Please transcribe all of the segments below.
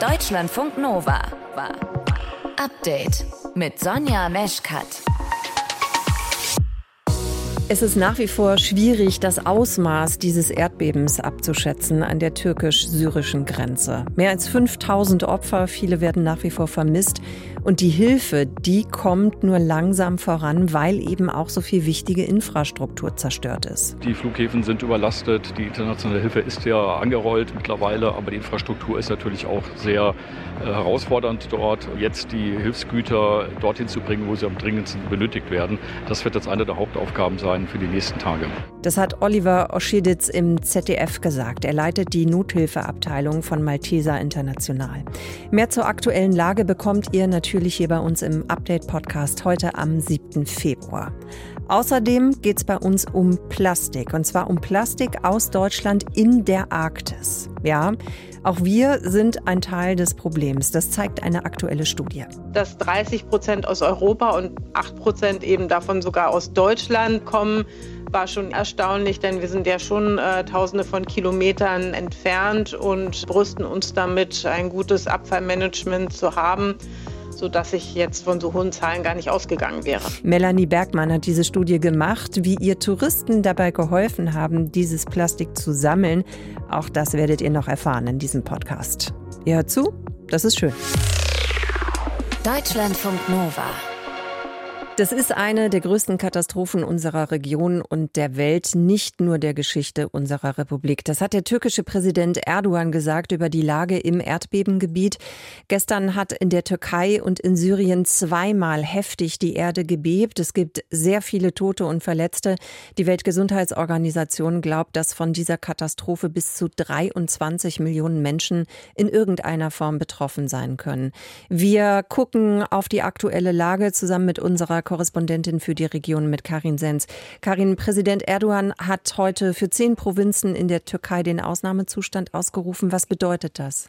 Deutschlandfunk Nova. Update mit Sonja Meschkat. Es ist nach wie vor schwierig, das Ausmaß dieses Erdbebens abzuschätzen an der türkisch-syrischen Grenze. Mehr als 5000 Opfer, viele werden nach wie vor vermisst. Und die Hilfe, die kommt nur langsam voran, weil eben auch so viel wichtige Infrastruktur zerstört ist. Die Flughäfen sind überlastet, die internationale Hilfe ist ja angerollt mittlerweile, aber die Infrastruktur ist natürlich auch sehr äh, herausfordernd dort. Jetzt die Hilfsgüter dorthin zu bringen, wo sie am dringendsten benötigt werden, das wird jetzt eine der Hauptaufgaben sein für die nächsten Tage. Das hat Oliver Oschiditz im ZDF gesagt. Er leitet die Nothilfeabteilung von Malteser International. Mehr zur aktuellen Lage bekommt ihr natürlich natürlich hier bei uns im Update-Podcast heute am 7. Februar. Außerdem geht es bei uns um Plastik und zwar um Plastik aus Deutschland in der Arktis. Ja, auch wir sind ein Teil des Problems. Das zeigt eine aktuelle Studie. Dass 30 Prozent aus Europa und 8 Prozent eben davon sogar aus Deutschland kommen, war schon erstaunlich, denn wir sind ja schon äh, tausende von Kilometern entfernt und brüsten uns damit, ein gutes Abfallmanagement zu haben sodass ich jetzt von so hohen Zahlen gar nicht ausgegangen wäre. Melanie Bergmann hat diese Studie gemacht, wie ihr Touristen dabei geholfen haben, dieses Plastik zu sammeln. Auch das werdet ihr noch erfahren in diesem Podcast. Ihr hört zu, das ist schön. Deutschlandfunk Nova. Das ist eine der größten Katastrophen unserer Region und der Welt, nicht nur der Geschichte unserer Republik. Das hat der türkische Präsident Erdogan gesagt über die Lage im Erdbebengebiet. Gestern hat in der Türkei und in Syrien zweimal heftig die Erde gebebt. Es gibt sehr viele Tote und Verletzte. Die Weltgesundheitsorganisation glaubt, dass von dieser Katastrophe bis zu 23 Millionen Menschen in irgendeiner Form betroffen sein können. Wir gucken auf die aktuelle Lage zusammen mit unserer Korrespondentin für die Region mit Karin Sens. Karin, Präsident Erdogan hat heute für zehn Provinzen in der Türkei den Ausnahmezustand ausgerufen. Was bedeutet das?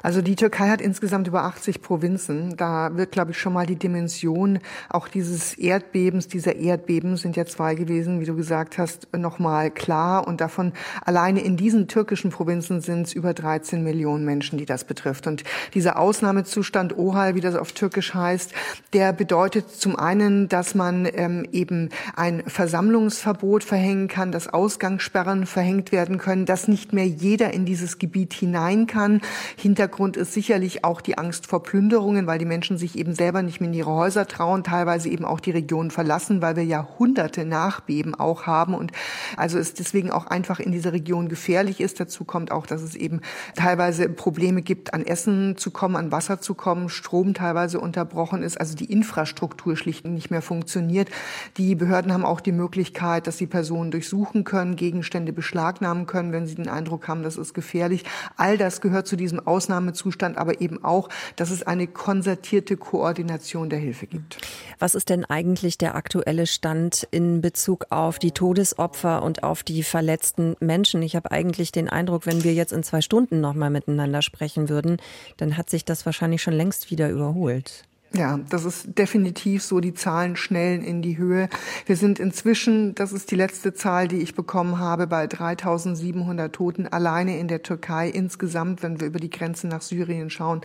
Also die Türkei hat insgesamt über 80 Provinzen. Da wird, glaube ich, schon mal die Dimension auch dieses Erdbebens, dieser Erdbeben sind ja zwei gewesen, wie du gesagt hast, nochmal klar. Und davon alleine in diesen türkischen Provinzen sind es über 13 Millionen Menschen, die das betrifft. Und dieser Ausnahmezustand OHAL, wie das auf Türkisch heißt, der bedeutet zum einen, können, dass man ähm, eben ein Versammlungsverbot verhängen kann, dass Ausgangssperren verhängt werden können, dass nicht mehr jeder in dieses Gebiet hinein kann. Hintergrund ist sicherlich auch die Angst vor Plünderungen, weil die Menschen sich eben selber nicht mehr in ihre Häuser trauen, teilweise eben auch die Region verlassen, weil wir ja hunderte Nachbeben auch haben und also es deswegen auch einfach in dieser Region gefährlich ist. Dazu kommt auch, dass es eben teilweise Probleme gibt, an Essen zu kommen, an Wasser zu kommen, Strom teilweise unterbrochen ist, also die Infrastruktur schlicht nicht mehr funktioniert. Die Behörden haben auch die Möglichkeit, dass sie Personen durchsuchen können, Gegenstände beschlagnahmen können, wenn sie den Eindruck haben, das ist gefährlich. All das gehört zu diesem Ausnahmezustand, aber eben auch, dass es eine konzertierte Koordination der Hilfe gibt. Was ist denn eigentlich der aktuelle Stand in Bezug auf die Todesopfer und auf die verletzten Menschen? Ich habe eigentlich den Eindruck, wenn wir jetzt in zwei Stunden noch mal miteinander sprechen würden, dann hat sich das wahrscheinlich schon längst wieder überholt. Ja, das ist definitiv so. Die Zahlen schnellen in die Höhe. Wir sind inzwischen, das ist die letzte Zahl, die ich bekommen habe, bei 3700 Toten alleine in der Türkei. Insgesamt, wenn wir über die Grenze nach Syrien schauen,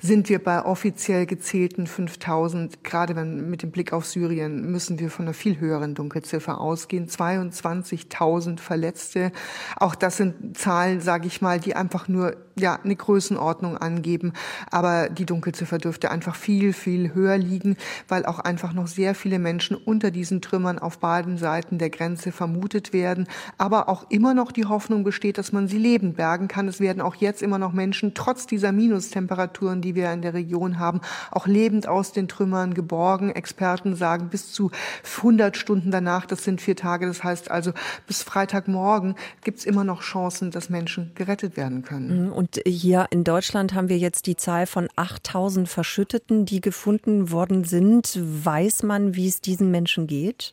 sind wir bei offiziell gezählten 5000. Gerade wenn mit dem Blick auf Syrien müssen wir von einer viel höheren Dunkelziffer ausgehen. 22.000 Verletzte. Auch das sind Zahlen, sage ich mal, die einfach nur ja eine Größenordnung angeben. Aber die Dunkelziffer dürfte einfach viel, viel viel höher liegen, weil auch einfach noch sehr viele Menschen unter diesen Trümmern auf beiden Seiten der Grenze vermutet werden, aber auch immer noch die Hoffnung besteht, dass man sie lebend bergen kann. Es werden auch jetzt immer noch Menschen, trotz dieser Minustemperaturen, die wir in der Region haben, auch lebend aus den Trümmern geborgen. Experten sagen bis zu 100 Stunden danach, das sind vier Tage, das heißt also bis Freitagmorgen gibt es immer noch Chancen, dass Menschen gerettet werden können. Und hier in Deutschland haben wir jetzt die Zahl von 8000 Verschütteten, die gefunden worden sind. Weiß man, wie es diesen Menschen geht?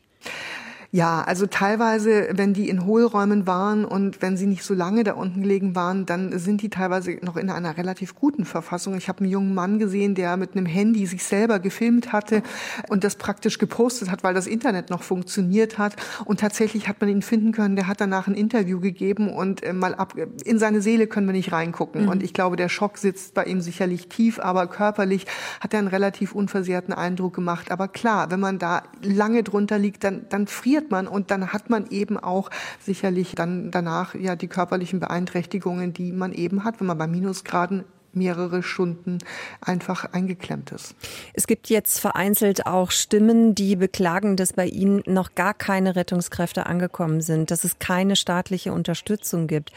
Ja, also teilweise, wenn die in Hohlräumen waren und wenn sie nicht so lange da unten gelegen waren, dann sind die teilweise noch in einer relativ guten Verfassung. Ich habe einen jungen Mann gesehen, der mit einem Handy sich selber gefilmt hatte und das praktisch gepostet hat, weil das Internet noch funktioniert hat. Und tatsächlich hat man ihn finden können. Der hat danach ein Interview gegeben und äh, mal ab in seine Seele können wir nicht reingucken. Mhm. Und ich glaube, der Schock sitzt bei ihm sicherlich tief, aber körperlich hat er einen relativ unversehrten Eindruck gemacht. Aber klar, wenn man da lange drunter liegt, dann, dann friert reagiert man und dann hat man eben auch sicherlich dann danach ja die körperlichen Beeinträchtigungen, die man eben hat, wenn man bei Minusgraden mehrere Stunden einfach eingeklemmt ist. Es gibt jetzt vereinzelt auch Stimmen, die beklagen, dass bei ihnen noch gar keine Rettungskräfte angekommen sind, dass es keine staatliche Unterstützung gibt.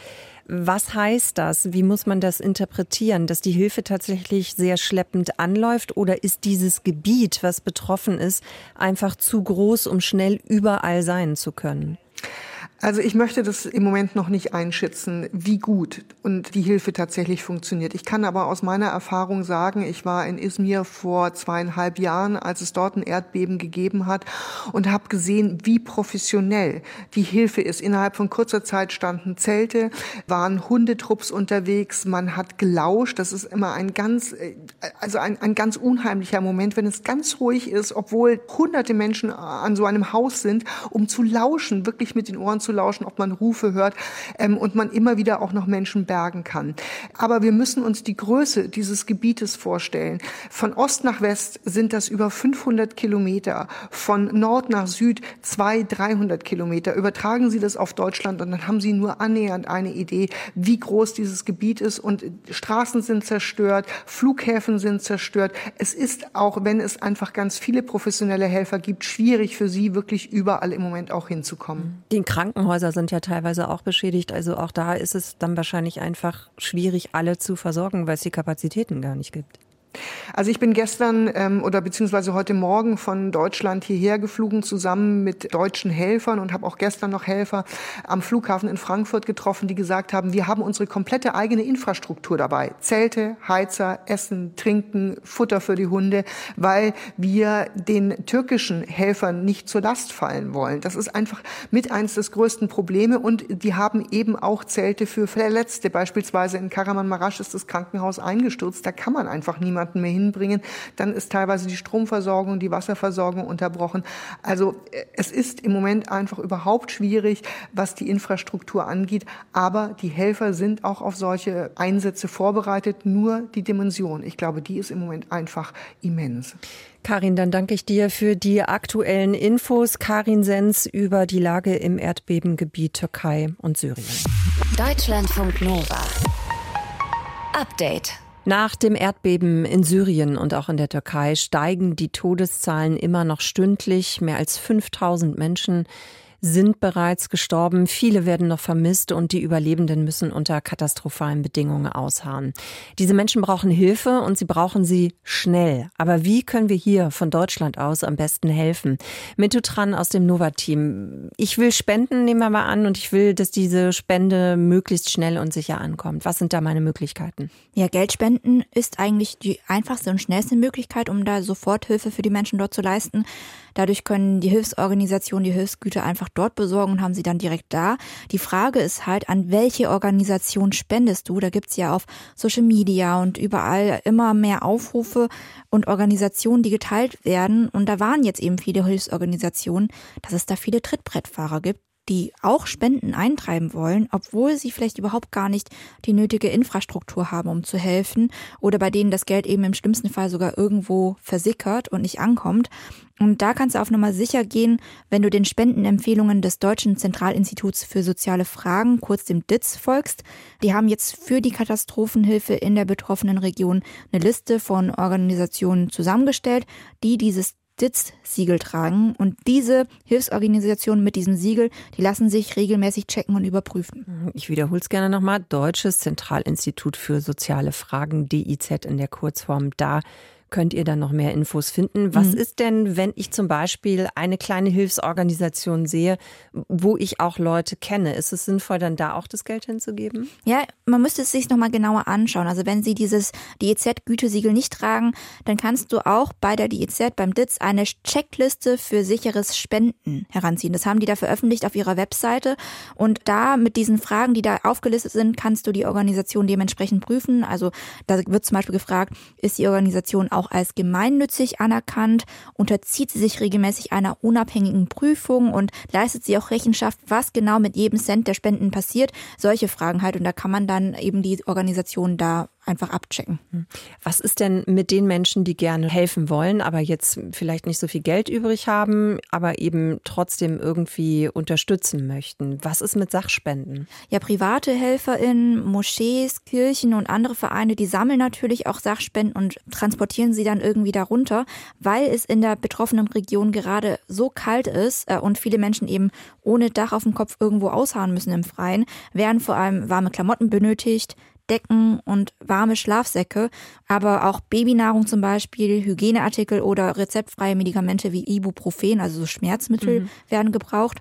Was heißt das? Wie muss man das interpretieren? Dass die Hilfe tatsächlich sehr schleppend anläuft oder ist dieses Gebiet, was betroffen ist, einfach zu groß, um schnell überall sein zu können? Also ich möchte das im Moment noch nicht einschätzen, wie gut und die Hilfe tatsächlich funktioniert. Ich kann aber aus meiner Erfahrung sagen, ich war in Izmir vor zweieinhalb Jahren, als es dort ein Erdbeben gegeben hat und habe gesehen, wie professionell die Hilfe ist. Innerhalb von kurzer Zeit standen Zelte, waren Hundetrupps unterwegs, man hat gelauscht. Das ist immer ein ganz, also ein, ein ganz unheimlicher Moment, wenn es ganz ruhig ist, obwohl hunderte Menschen an so einem Haus sind, um zu lauschen, wirklich mit den Ohren zu lauschen, ob man Rufe hört ähm, und man immer wieder auch noch Menschen bergen kann. Aber wir müssen uns die Größe dieses Gebietes vorstellen. Von Ost nach West sind das über 500 Kilometer, von Nord nach Süd 200, 300 Kilometer. Übertragen Sie das auf Deutschland und dann haben Sie nur annähernd eine Idee, wie groß dieses Gebiet ist und Straßen sind zerstört, Flughäfen sind zerstört. Es ist auch, wenn es einfach ganz viele professionelle Helfer gibt, schwierig für sie wirklich überall im Moment auch hinzukommen. Den Kranken Krankenhäuser sind ja teilweise auch beschädigt. Also auch da ist es dann wahrscheinlich einfach schwierig, alle zu versorgen, weil es die Kapazitäten gar nicht gibt. Also ich bin gestern ähm, oder beziehungsweise heute Morgen von Deutschland hierher geflogen zusammen mit deutschen Helfern und habe auch gestern noch Helfer am Flughafen in Frankfurt getroffen, die gesagt haben, wir haben unsere komplette eigene Infrastruktur dabei. Zelte, Heizer, Essen, Trinken, Futter für die Hunde, weil wir den türkischen Helfern nicht zur Last fallen wollen. Das ist einfach mit eins des größten Probleme und die haben eben auch Zelte für Verletzte. Beispielsweise in Karaman-Marasch ist das Krankenhaus eingestürzt. Da kann man einfach niemanden niemanden mehr hinbringen. Dann ist teilweise die Stromversorgung, die Wasserversorgung unterbrochen. Also äh, es ist im Moment einfach überhaupt schwierig, was die Infrastruktur angeht. Aber die Helfer sind auch auf solche Einsätze vorbereitet. Nur die Dimension, ich glaube, die ist im Moment einfach immens. Karin, dann danke ich dir für die aktuellen Infos. Karin Sens über die Lage im Erdbebengebiet Türkei und Syrien. Deutschlandfunk Nova. Update. Nach dem Erdbeben in Syrien und auch in der Türkei steigen die Todeszahlen immer noch stündlich. Mehr als 5000 Menschen sind bereits gestorben, viele werden noch vermisst und die Überlebenden müssen unter katastrophalen Bedingungen ausharren. Diese Menschen brauchen Hilfe und sie brauchen sie schnell. Aber wie können wir hier von Deutschland aus am besten helfen? Mitutran aus dem Nova-Team. Ich will spenden, nehmen wir mal an, und ich will, dass diese Spende möglichst schnell und sicher ankommt. Was sind da meine Möglichkeiten? Ja, Geldspenden ist eigentlich die einfachste und schnellste Möglichkeit, um da sofort Hilfe für die Menschen dort zu leisten. Dadurch können die Hilfsorganisationen die Hilfsgüter einfach dort besorgen und haben sie dann direkt da. Die Frage ist halt, an welche Organisation spendest du? Da gibt's ja auf Social Media und überall immer mehr Aufrufe und Organisationen, die geteilt werden. Und da waren jetzt eben viele Hilfsorganisationen, dass es da viele Trittbrettfahrer gibt, die auch Spenden eintreiben wollen, obwohl sie vielleicht überhaupt gar nicht die nötige Infrastruktur haben, um zu helfen oder bei denen das Geld eben im schlimmsten Fall sogar irgendwo versickert und nicht ankommt. Und da kannst du auf Nummer sicher gehen, wenn du den Spendenempfehlungen des Deutschen Zentralinstituts für soziale Fragen, kurz dem DITZ, folgst. Die haben jetzt für die Katastrophenhilfe in der betroffenen Region eine Liste von Organisationen zusammengestellt, die dieses DITZ-Siegel tragen. Und diese Hilfsorganisationen mit diesem Siegel, die lassen sich regelmäßig checken und überprüfen. Ich wiederhole es gerne nochmal. Deutsches Zentralinstitut für soziale Fragen, DIZ in der Kurzform. Da könnt ihr dann noch mehr Infos finden. Was mhm. ist denn, wenn ich zum Beispiel eine kleine Hilfsorganisation sehe, wo ich auch Leute kenne? Ist es sinnvoll, dann da auch das Geld hinzugeben? Ja, man müsste es sich nochmal genauer anschauen. Also wenn Sie dieses DEZ-Gütesiegel nicht tragen, dann kannst du auch bei der DEZ, beim DITZ, eine Checkliste für sicheres Spenden heranziehen. Das haben die da veröffentlicht auf ihrer Webseite. Und da mit diesen Fragen, die da aufgelistet sind, kannst du die Organisation dementsprechend prüfen. Also da wird zum Beispiel gefragt, ist die Organisation auch als gemeinnützig anerkannt? Unterzieht sie sich regelmäßig einer unabhängigen Prüfung und leistet sie auch Rechenschaft, was genau mit jedem Cent der Spenden passiert? Solche Fragen halt. Und da kann man dann eben die Organisation da einfach abchecken. Hm. Was ist denn mit den Menschen, die gerne helfen wollen, aber jetzt vielleicht nicht so viel Geld übrig haben, aber eben trotzdem irgendwie unterstützen möchten? Was ist mit Sachspenden? Ja, private HelferInnen, Moschees, Kirchen und andere Vereine, die sammeln natürlich auch Sachspenden und transportieren sie dann irgendwie darunter, weil es in der betroffenen Region gerade so kalt ist äh, und viele Menschen eben ohne Dach auf dem Kopf irgendwo ausharren müssen im Freien, werden vor allem warme Klamotten benötigt, Decken und warme Schlafsäcke, aber auch Babynahrung zum Beispiel, Hygieneartikel oder rezeptfreie Medikamente wie Ibuprofen, also so Schmerzmittel, mhm. werden gebraucht.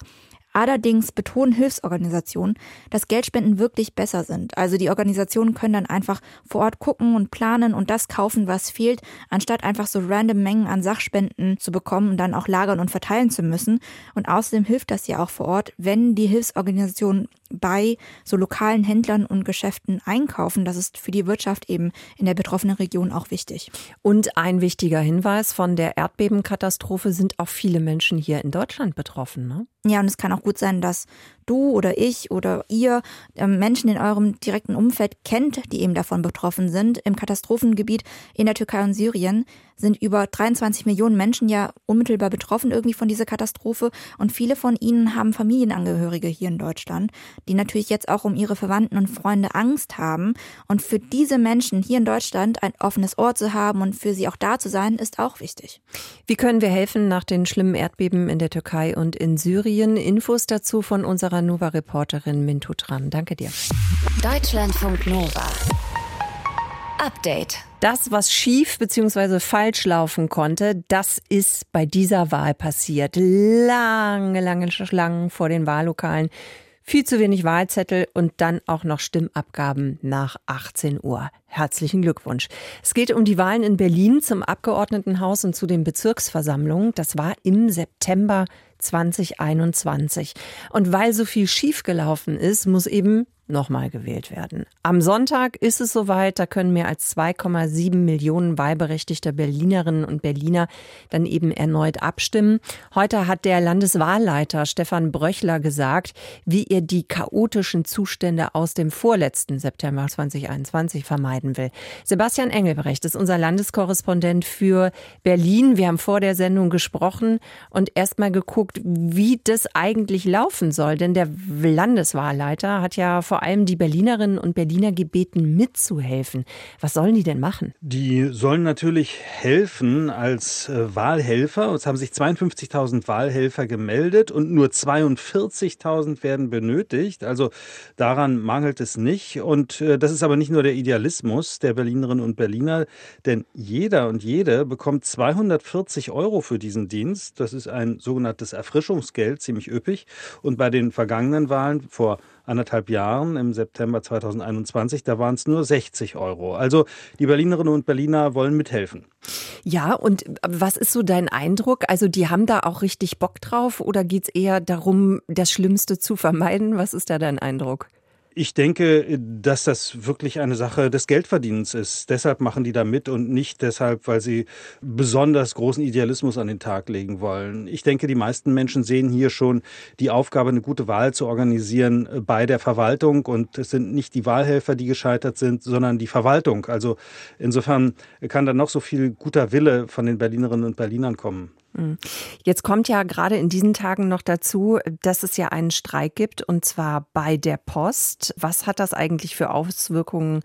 Allerdings betonen Hilfsorganisationen, dass Geldspenden wirklich besser sind. Also die Organisationen können dann einfach vor Ort gucken und planen und das kaufen, was fehlt, anstatt einfach so random Mengen an Sachspenden zu bekommen und dann auch lagern und verteilen zu müssen. Und außerdem hilft das ja auch vor Ort, wenn die Hilfsorganisationen bei so lokalen Händlern und Geschäften einkaufen. Das ist für die Wirtschaft eben in der betroffenen Region auch wichtig. Und ein wichtiger Hinweis von der Erdbebenkatastrophe sind auch viele Menschen hier in Deutschland betroffen. Ne? Ja, und es kann auch gut sein, dass du oder ich oder ihr ähm, Menschen in eurem direkten Umfeld kennt, die eben davon betroffen sind. Im Katastrophengebiet in der Türkei und Syrien sind über 23 Millionen Menschen ja unmittelbar betroffen irgendwie von dieser Katastrophe und viele von ihnen haben Familienangehörige hier in Deutschland, die natürlich jetzt auch um ihre Verwandten und Freunde Angst haben und für diese Menschen hier in Deutschland ein offenes Ohr zu haben und für sie auch da zu sein, ist auch wichtig. Wie können wir helfen nach den schlimmen Erdbeben in der Türkei und in Syrien? Infos dazu von unserer Nova-Reporterin Mintu Tran. Danke dir. Deutschlandfunk Nova. Update. Das, was schief bzw. falsch laufen konnte, das ist bei dieser Wahl passiert. Lange, lange Schlangen vor den Wahllokalen, viel zu wenig Wahlzettel und dann auch noch Stimmabgaben nach 18 Uhr. Herzlichen Glückwunsch. Es geht um die Wahlen in Berlin zum Abgeordnetenhaus und zu den Bezirksversammlungen. Das war im September 2021. Und weil so viel schiefgelaufen ist, muss eben nochmal gewählt werden. Am Sonntag ist es soweit, da können mehr als 2,7 Millionen wahlberechtigter Berlinerinnen und Berliner dann eben erneut abstimmen. Heute hat der Landeswahlleiter Stefan Bröchler gesagt, wie er die chaotischen Zustände aus dem vorletzten September 2021 vermeiden will. Sebastian Engelbrecht ist unser Landeskorrespondent für Berlin. Wir haben vor der Sendung gesprochen und erstmal geguckt, wie das eigentlich laufen soll, denn der Landeswahlleiter hat ja vor vor allem die Berlinerinnen und Berliner gebeten, mitzuhelfen. Was sollen die denn machen? Die sollen natürlich helfen als äh, Wahlhelfer. Es haben sich 52.000 Wahlhelfer gemeldet und nur 42.000 werden benötigt. Also daran mangelt es nicht. Und äh, das ist aber nicht nur der Idealismus der Berlinerinnen und Berliner, denn jeder und jede bekommt 240 Euro für diesen Dienst. Das ist ein sogenanntes Erfrischungsgeld, ziemlich üppig. Und bei den vergangenen Wahlen vor anderthalb Jahren, im September 2021, da waren es nur 60 Euro. Also die Berlinerinnen und Berliner wollen mithelfen. Ja, und was ist so dein Eindruck? Also die haben da auch richtig Bock drauf oder geht es eher darum, das Schlimmste zu vermeiden? Was ist da dein Eindruck? Ich denke, dass das wirklich eine Sache des Geldverdienens ist. Deshalb machen die da mit und nicht deshalb, weil sie besonders großen Idealismus an den Tag legen wollen. Ich denke, die meisten Menschen sehen hier schon die Aufgabe, eine gute Wahl zu organisieren äh, bei der Verwaltung. Und es sind nicht die Wahlhelfer, die gescheitert sind, sondern die Verwaltung. Also insofern kann da noch so viel guter Wille von den Berlinerinnen und Berlinern kommen. Hm. Jetzt kommt ja gerade in diesen Tagen noch dazu, dass es ja einen Streik gibt und zwar bei der Post. Was hat das eigentlich für Auswirkungen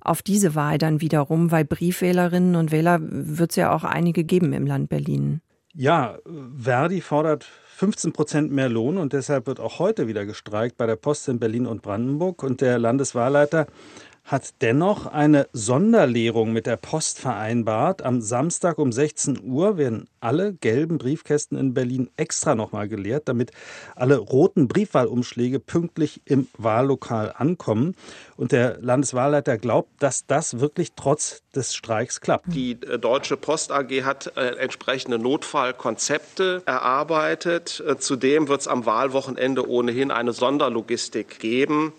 auf diese Wahl dann wiederum? Weil Briefwählerinnen und Wähler wird es ja auch einige geben im Land Berlin. Ja, Verdi fordert 15 Prozent mehr Lohn und deshalb wird auch heute wieder gestreikt bei der Post in Berlin und Brandenburg. Und der Landeswahlleiter hat dennoch eine Sonderlehrung mit der Post vereinbart. Am Samstag um 16 Uhr werden alle gelben Briefkästen in Berlin extra nochmal geleert, damit alle roten Briefwahlumschläge pünktlich im Wahllokal ankommen. Und der Landeswahlleiter glaubt, dass das wirklich trotz des Streiks klappt. Die äh, Deutsche Post AG hat äh, entsprechende Notfallkonzepte erarbeitet. Äh, zudem wird es am Wahlwochenende ohnehin eine Sonderlogistik geben.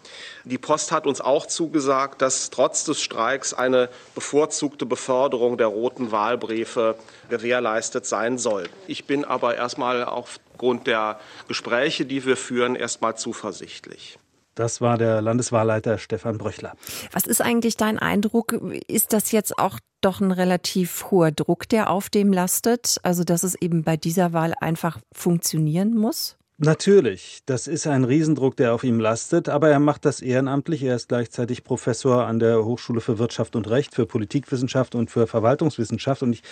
Die Post hat uns auch zugesagt, dass trotz des Streiks eine bevorzugte Beförderung der roten Wahlbriefe gewährleistet sein soll. Ich bin aber erstmal aufgrund der Gespräche, die wir führen, erstmal zuversichtlich. Das war der Landeswahlleiter Stefan Bröchler. Was ist eigentlich dein Eindruck? Ist das jetzt auch doch ein relativ hoher Druck, der auf dem lastet? Also, dass es eben bei dieser Wahl einfach funktionieren muss? Natürlich, das ist ein Riesendruck, der auf ihm lastet, aber er macht das ehrenamtlich. Er ist gleichzeitig Professor an der Hochschule für Wirtschaft und Recht, für Politikwissenschaft und für Verwaltungswissenschaft. Und ich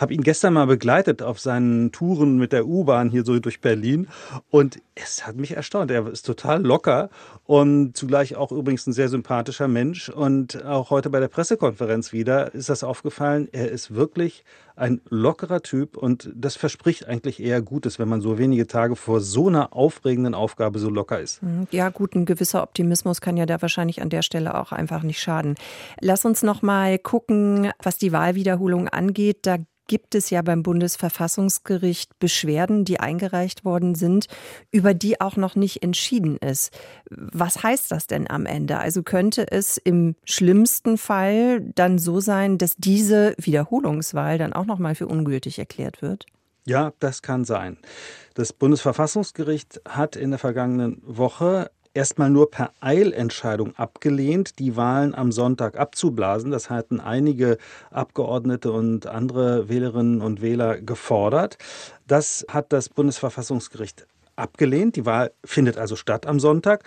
habe ihn gestern mal begleitet auf seinen Touren mit der U-Bahn hier so durch Berlin. Und es hat mich erstaunt. Er ist total locker und zugleich auch übrigens ein sehr sympathischer Mensch. Und auch heute bei der Pressekonferenz wieder ist das aufgefallen. Er ist wirklich ein lockerer Typ und das verspricht eigentlich eher Gutes, wenn man so wenige Tage vor so einer aufregenden Aufgabe so locker ist. Mhm. Ja, gut, ein gewisser Optimismus kann ja da wahrscheinlich an der Stelle auch einfach nicht schaden. Lass uns noch mal gucken, was die Wahlwiederholung angeht. Da gibt es ja beim Bundesverfassungsgericht Beschwerden, die eingereicht worden sind, über die auch noch nicht entschieden ist. Was heißt das denn am Ende? Also könnte es im schlimmsten Fall dann so sein, dass diese Wiederholungswahl dann auch noch mal für ungültig erklärt wird? Ja, das kann sein. Das Bundesverfassungsgericht hat in der vergangenen Woche erstmal nur per Eilentscheidung abgelehnt, die Wahlen am Sonntag abzublasen. Das hatten einige Abgeordnete und andere Wählerinnen und Wähler gefordert. Das hat das Bundesverfassungsgericht abgelehnt. Die Wahl findet also statt am Sonntag.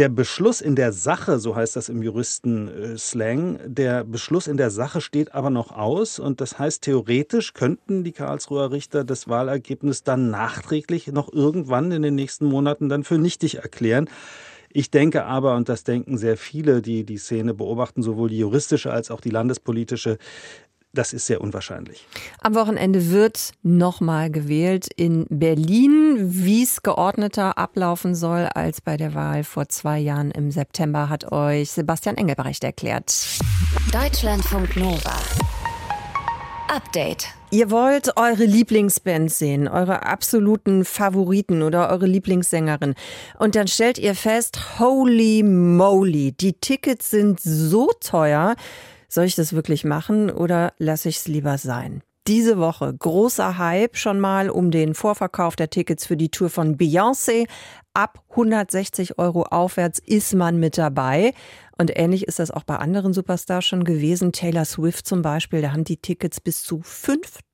Der Beschluss in der Sache, so heißt das im Juristen-Slang, der Beschluss in der Sache steht aber noch aus. Und das heißt, theoretisch könnten die Karlsruher Richter das Wahlergebnis dann nachträglich noch irgendwann in den nächsten Monaten dann für nichtig erklären. Ich denke aber, und das denken sehr viele, die die Szene beobachten, sowohl die juristische als auch die landespolitische, das ist sehr unwahrscheinlich. Am Wochenende wird nochmal gewählt in Berlin, wie es geordneter ablaufen soll als bei der Wahl vor zwei Jahren im September, hat euch Sebastian Engelbrecht erklärt. Deutschlandfunk Nova. Update. Ihr wollt eure Lieblingsband sehen, eure absoluten Favoriten oder eure Lieblingssängerin. Und dann stellt ihr fest, holy moly, die Tickets sind so teuer, soll ich das wirklich machen oder lasse ich es lieber sein? Diese Woche großer Hype schon mal um den Vorverkauf der Tickets für die Tour von Beyoncé. Ab 160 Euro aufwärts ist man mit dabei. Und ähnlich ist das auch bei anderen Superstars schon gewesen. Taylor Swift zum Beispiel, da haben die Tickets bis zu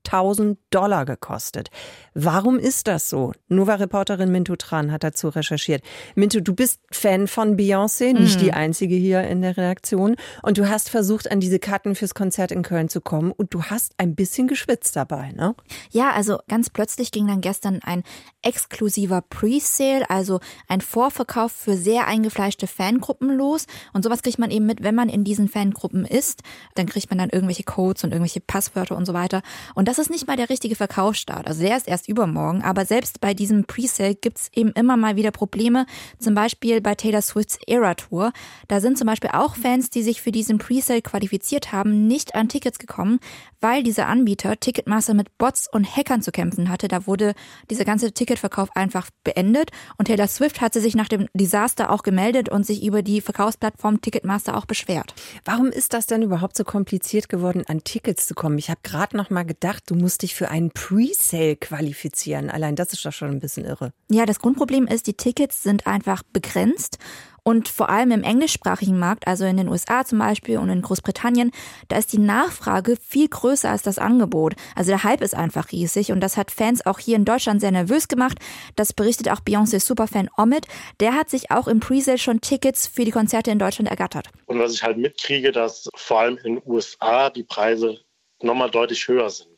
5000 Dollar gekostet. Warum ist das so? Nova-Reporterin Mintu Tran hat dazu recherchiert. Mintu, du bist Fan von Beyoncé, nicht mhm. die einzige hier in der Redaktion. Und du hast versucht, an diese Karten fürs Konzert in Köln zu kommen. Und du hast ein bisschen geschwitzt dabei, ne? Ja, also ganz plötzlich ging dann gestern ein exklusiver Pre-Sale, also ein Vorverkauf für sehr eingefleischte Fangruppen los. Und sowas kriegt man eben mit, wenn man in diesen Fangruppen ist. Dann kriegt man dann irgendwelche Codes und irgendwelche Passwörter und so weiter. Und das ist nicht mal der richtige Verkaufsstart. Also der ist erst übermorgen. Aber selbst bei diesem Presale gibt's eben immer mal wieder Probleme. Zum Beispiel bei Taylor Swifts Era Tour. Da sind zum Beispiel auch Fans, die sich für diesen Presale qualifiziert haben, nicht an Tickets gekommen, weil dieser Anbieter Ticketmaster mit Bots und Hackern zu kämpfen hatte. Da wurde dieser ganze Ticketverkauf einfach beendet. Und Taylor Swift hatte sich nach dem Desaster auch gemeldet und sich über die Verkaufsplattform Ticketmaster auch beschwert. Warum ist das denn überhaupt so kompliziert geworden, an Tickets zu kommen? Ich habe gerade noch mal gedacht, du musst dich für einen Presale qualifizieren. Allein das ist doch schon ein bisschen irre. Ja, das Grundproblem ist, die Tickets sind einfach begrenzt und vor allem im englischsprachigen Markt, also in den USA zum Beispiel und in Großbritannien, da ist die Nachfrage viel größer als das Angebot. Also der Hype ist einfach riesig und das hat Fans auch hier in Deutschland sehr nervös gemacht. Das berichtet auch Beyoncé Superfan Omid. Der hat sich auch im Presale schon Tickets für die Konzerte in Deutschland ergattert. Und was ich halt mitkriege, dass vor allem in den USA die Preise nochmal deutlich höher sind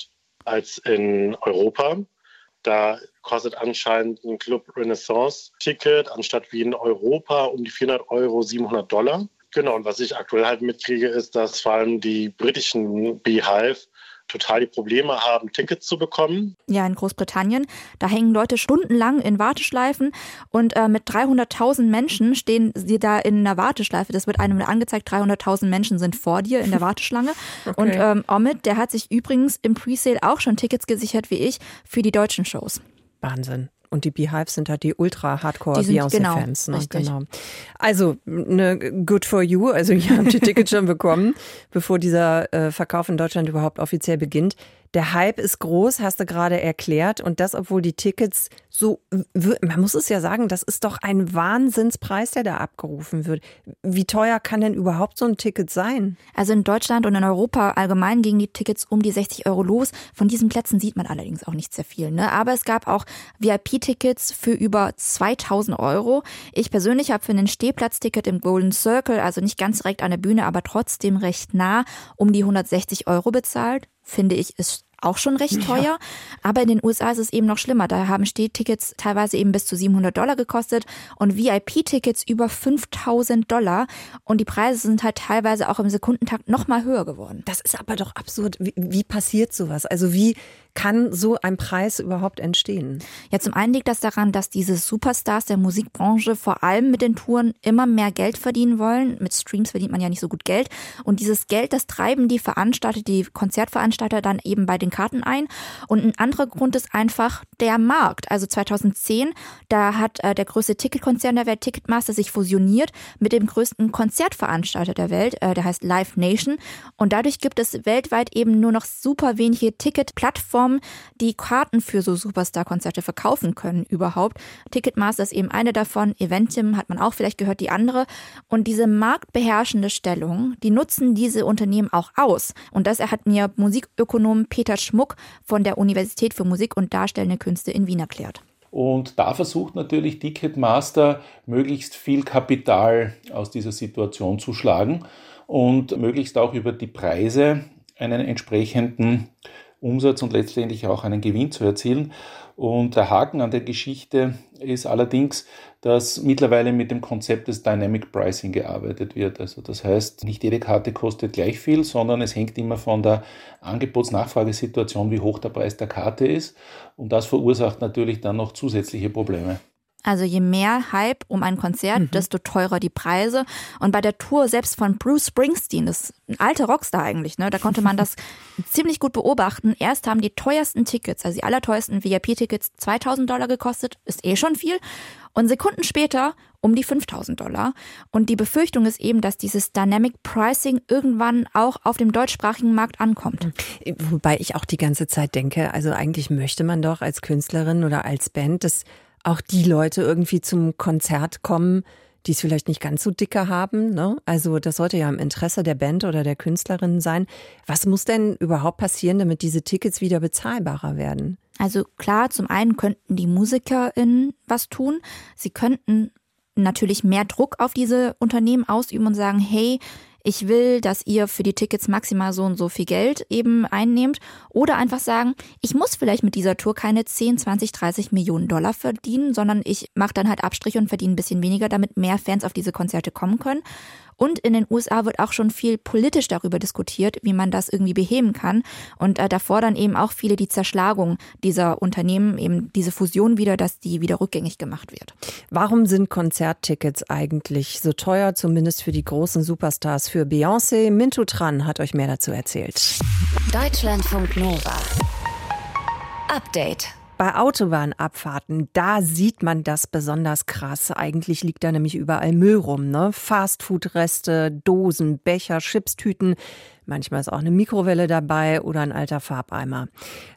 als in Europa. Da kostet anscheinend ein Club Renaissance Ticket anstatt wie in Europa um die 400 Euro 700 Dollar. Genau, und was ich aktuell halt mitkriege, ist, dass vor allem die britischen Beehive total die Probleme haben, Tickets zu bekommen. Ja, in Großbritannien, da hängen Leute stundenlang in Warteschleifen und äh, mit 300.000 Menschen stehen sie da in einer Warteschleife. Das wird einem angezeigt, 300.000 Menschen sind vor dir in der Warteschlange. okay. Und ähm, Omid, der hat sich übrigens im Presale auch schon Tickets gesichert wie ich für die deutschen Shows. Wahnsinn. Und die Beehives sind halt die ultra-hardcore-Beyoncé-Fans. Genau, ne? genau. Also, ne, good for you. Also, ihr habt die Tickets schon bekommen, bevor dieser äh, Verkauf in Deutschland überhaupt offiziell beginnt. Der Hype ist groß, hast du gerade erklärt. Und das, obwohl die Tickets so, man muss es ja sagen, das ist doch ein Wahnsinnspreis, der da abgerufen wird. Wie teuer kann denn überhaupt so ein Ticket sein? Also in Deutschland und in Europa allgemein gingen die Tickets um die 60 Euro los. Von diesen Plätzen sieht man allerdings auch nicht sehr viel. Ne? Aber es gab auch VIP-Tickets für über 2000 Euro. Ich persönlich habe für ein Stehplatzticket im Golden Circle, also nicht ganz direkt an der Bühne, aber trotzdem recht nah, um die 160 Euro bezahlt finde ich, ist auch schon recht teuer. Ja. Aber in den USA ist es eben noch schlimmer. Da haben Stehtickets teilweise eben bis zu 700 Dollar gekostet und VIP-Tickets über 5000 Dollar. Und die Preise sind halt teilweise auch im Sekundentakt noch mal höher geworden. Das ist aber doch absurd. Wie, wie passiert sowas? Also wie kann so ein Preis überhaupt entstehen? Ja, zum einen liegt das daran, dass diese Superstars der Musikbranche vor allem mit den Touren immer mehr Geld verdienen wollen. Mit Streams verdient man ja nicht so gut Geld. Und dieses Geld, das treiben die Veranstalter, die Konzertveranstalter dann eben bei den Karten ein. Und ein anderer Grund ist einfach der Markt. Also 2010, da hat äh, der größte Ticketkonzern der Welt, Ticketmaster, sich fusioniert mit dem größten Konzertveranstalter der Welt, äh, der heißt Live Nation. Und dadurch gibt es weltweit eben nur noch super wenige Ticketplattformen Plattformen, die Karten für so Superstar-Konzerte verkaufen können überhaupt. Ticketmaster ist eben eine davon, Eventim hat man auch vielleicht gehört, die andere. Und diese marktbeherrschende Stellung, die nutzen diese Unternehmen auch aus. Und das hat mir Musikökonom Peter Schmuck von der Universität für Musik und Darstellende Künste in Wien erklärt. Und da versucht natürlich Ticketmaster möglichst viel Kapital aus dieser Situation zu schlagen und möglichst auch über die Preise einen entsprechenden Umsatz und letztendlich auch einen Gewinn zu erzielen. Und der Haken an der Geschichte ist allerdings, dass mittlerweile mit dem Konzept des Dynamic Pricing gearbeitet wird. Also das heißt, nicht jede Karte kostet gleich viel, sondern es hängt immer von der Angebots-Nachfragesituation, wie hoch der Preis der Karte ist. Und das verursacht natürlich dann noch zusätzliche Probleme. Also je mehr Hype um ein Konzert, mhm. desto teurer die Preise. Und bei der Tour selbst von Bruce Springsteen, das ist ein alter Rockstar eigentlich, ne, da konnte man das ziemlich gut beobachten. Erst haben die teuersten Tickets, also die allerteuersten VIP-Tickets 2000 Dollar gekostet, ist eh schon viel. Und Sekunden später um die 5000 Dollar. Und die Befürchtung ist eben, dass dieses Dynamic Pricing irgendwann auch auf dem deutschsprachigen Markt ankommt. Wobei ich auch die ganze Zeit denke, also eigentlich möchte man doch als Künstlerin oder als Band das auch die Leute irgendwie zum Konzert kommen, die es vielleicht nicht ganz so dicker haben. Ne? Also das sollte ja im Interesse der Band oder der Künstlerin sein. Was muss denn überhaupt passieren, damit diese Tickets wieder bezahlbarer werden? Also klar, zum einen könnten die MusikerInnen was tun. Sie könnten natürlich mehr Druck auf diese Unternehmen ausüben und sagen, hey, ich will, dass ihr für die Tickets maximal so und so viel Geld eben einnehmt. Oder einfach sagen, ich muss vielleicht mit dieser Tour keine 10, 20, 30 Millionen Dollar verdienen, sondern ich mache dann halt Abstriche und verdiene ein bisschen weniger, damit mehr Fans auf diese Konzerte kommen können. Und in den USA wird auch schon viel politisch darüber diskutiert, wie man das irgendwie beheben kann. Und äh, da fordern eben auch viele die Zerschlagung dieser Unternehmen, eben diese Fusion wieder, dass die wieder rückgängig gemacht wird. Warum sind Konzerttickets eigentlich so teuer, zumindest für die großen Superstars? Für Beyoncé, Mintu Tran hat euch mehr dazu erzählt. Deutschlandfunk Nova. Update. Bei Autobahnabfahrten, da sieht man das besonders krass. Eigentlich liegt da nämlich überall Müll rum, ne? Fastfood-Reste, Dosen, Becher, Chipstüten. Manchmal ist auch eine Mikrowelle dabei oder ein alter Farbeimer.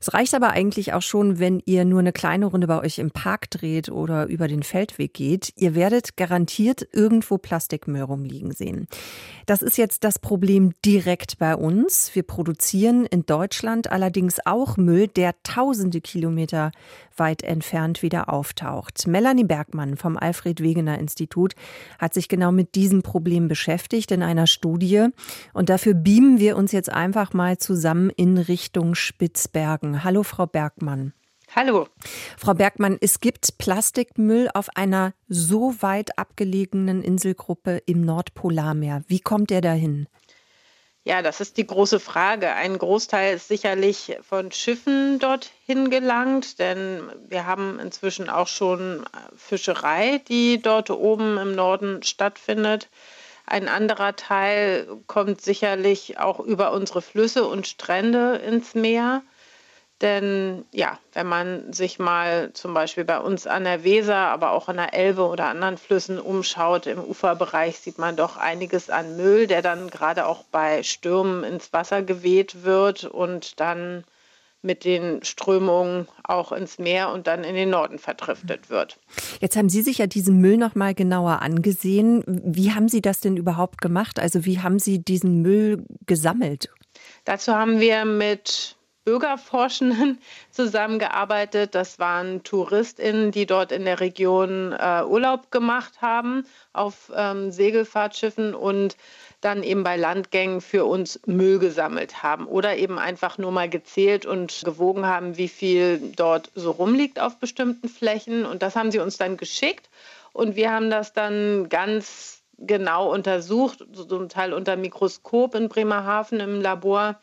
Es reicht aber eigentlich auch schon, wenn ihr nur eine kleine Runde bei euch im Park dreht oder über den Feldweg geht. Ihr werdet garantiert irgendwo Plastikmüll rumliegen sehen. Das ist jetzt das Problem direkt bei uns. Wir produzieren in Deutschland allerdings auch Müll, der tausende Kilometer weit entfernt wieder auftaucht. Melanie Bergmann vom Alfred Wegener Institut hat sich genau mit diesem Problem beschäftigt in einer Studie. Und dafür beamen wir uns jetzt einfach mal zusammen in Richtung Spitzbergen. Hallo, Frau Bergmann. Hallo. Frau Bergmann, es gibt Plastikmüll auf einer so weit abgelegenen Inselgruppe im Nordpolarmeer. Wie kommt der dahin? Ja, das ist die große Frage. Ein Großteil ist sicherlich von Schiffen dorthin gelangt, denn wir haben inzwischen auch schon Fischerei, die dort oben im Norden stattfindet. Ein anderer Teil kommt sicherlich auch über unsere Flüsse und Strände ins Meer. Denn ja, wenn man sich mal zum Beispiel bei uns an der Weser, aber auch an der Elbe oder anderen Flüssen umschaut, im Uferbereich sieht man doch einiges an Müll, der dann gerade auch bei Stürmen ins Wasser geweht wird und dann mit den Strömungen auch ins Meer und dann in den Norden verdriftet wird. Jetzt haben Sie sich ja diesen Müll noch mal genauer angesehen. Wie haben Sie das denn überhaupt gemacht? Also wie haben Sie diesen Müll gesammelt? Dazu haben wir mit Bürgerforschenden zusammengearbeitet. Das waren TouristInnen, die dort in der Region äh, Urlaub gemacht haben auf ähm, Segelfahrtschiffen und dann eben bei Landgängen für uns Müll gesammelt haben oder eben einfach nur mal gezählt und gewogen haben, wie viel dort so rumliegt auf bestimmten Flächen. Und das haben sie uns dann geschickt und wir haben das dann ganz genau untersucht, zum Teil unter Mikroskop in Bremerhaven im Labor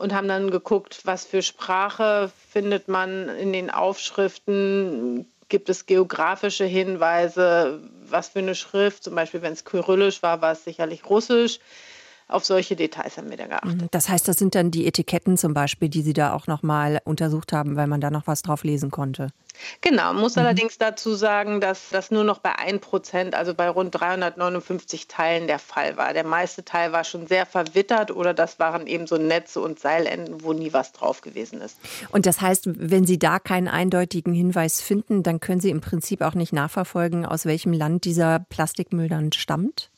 und haben dann geguckt, was für Sprache findet man in den Aufschriften, gibt es geografische Hinweise, was für eine Schrift, zum Beispiel wenn es kyrillisch war, war es sicherlich russisch. Auf solche Details haben wir da geachtet. Mhm. Das heißt, das sind dann die Etiketten zum Beispiel, die Sie da auch nochmal untersucht haben, weil man da noch was drauf lesen konnte. Genau, muss mhm. allerdings dazu sagen, dass das nur noch bei 1 Prozent, also bei rund 359 Teilen der Fall war. Der meiste Teil war schon sehr verwittert oder das waren eben so Netze und Seilenden, wo nie was drauf gewesen ist. Und das heißt, wenn Sie da keinen eindeutigen Hinweis finden, dann können Sie im Prinzip auch nicht nachverfolgen, aus welchem Land dieser Plastikmüll dann stammt?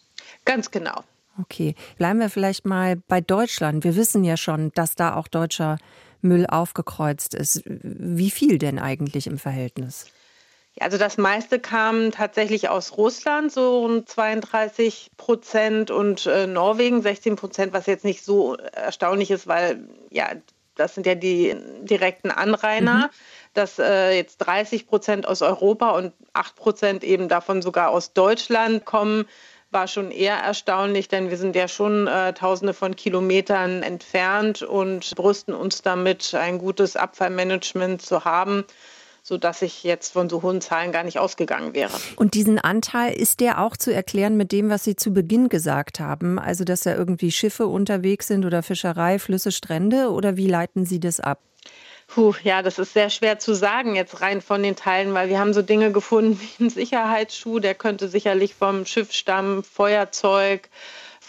Ganz genau. Okay, bleiben wir vielleicht mal bei Deutschland. Wir wissen ja schon, dass da auch deutscher Müll aufgekreuzt ist. Wie viel denn eigentlich im Verhältnis? Also das meiste kam tatsächlich aus Russland, so rund 32 Prozent und äh, Norwegen 16 Prozent, was jetzt nicht so erstaunlich ist, weil ja, das sind ja die direkten Anrainer. Mhm. Dass äh, jetzt 30 Prozent aus Europa und 8 Prozent eben davon sogar aus Deutschland kommen, war schon eher erstaunlich, denn wir sind ja schon äh, tausende von Kilometern entfernt und brüsten uns damit, ein gutes Abfallmanagement zu haben sodass ich jetzt von so hohen Zahlen gar nicht ausgegangen wäre. Und diesen Anteil ist der auch zu erklären mit dem, was Sie zu Beginn gesagt haben, also dass da irgendwie Schiffe unterwegs sind oder Fischerei, Flüsse, Strände oder wie leiten Sie das ab? Puh, ja, das ist sehr schwer zu sagen jetzt rein von den Teilen, weil wir haben so Dinge gefunden wie einen Sicherheitsschuh, der könnte sicherlich vom Schiff stammen, Feuerzeug,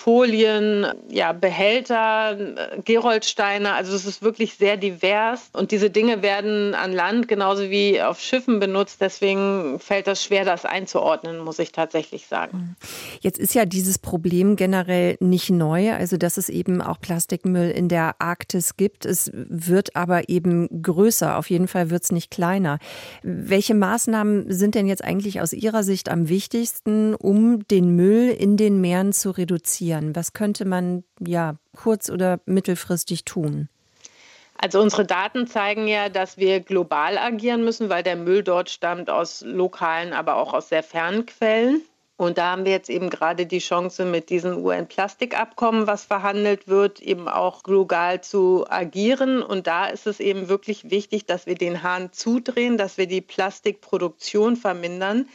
Folien, ja, Behälter, Geroldsteine. Also es ist wirklich sehr divers. Und diese Dinge werden an Land genauso wie auf Schiffen benutzt. Deswegen fällt das schwer, das einzuordnen, muss ich tatsächlich sagen. Jetzt ist ja dieses Problem generell nicht neu. Also dass es eben auch Plastikmüll in der Arktis gibt. Es wird aber eben größer. Auf jeden Fall wird es nicht kleiner. Welche Maßnahmen sind denn jetzt eigentlich aus Ihrer Sicht am wichtigsten, um den Müll in den Meeren zu reduzieren? Reagieren? Was könnte man ja kurz- oder mittelfristig tun? Also unsere Daten zeigen ja, dass wir global agieren müssen, weil der Müll dort stammt aus lokalen, aber auch aus sehr fernen Quellen. Und da haben wir jetzt eben gerade die Chance, mit diesem UN-Plastikabkommen, was verhandelt wird, eben auch global zu agieren. Und da ist es eben wirklich wichtig, dass wir den Hahn zudrehen, dass wir die Plastikproduktion vermindern.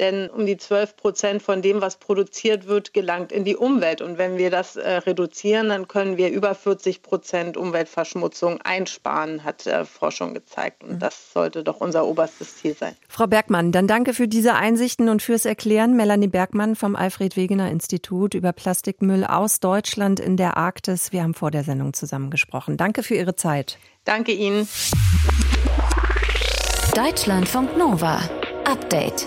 Denn um die 12 Prozent von dem, was produziert wird, gelangt in die Umwelt. Und wenn wir das äh, reduzieren, dann können wir über 40 Prozent Umweltverschmutzung einsparen, hat äh, Forschung gezeigt. Und mhm. das sollte doch unser oberstes Ziel sein. Frau Bergmann, dann danke für diese Einsichten und fürs Erklären. Melanie Bergmann vom Alfred Wegener Institut über Plastikmüll aus Deutschland in der Arktis. Wir haben vor der Sendung zusammen gesprochen. Danke für Ihre Zeit. Danke Ihnen. Deutschlandfunk Nova. Update.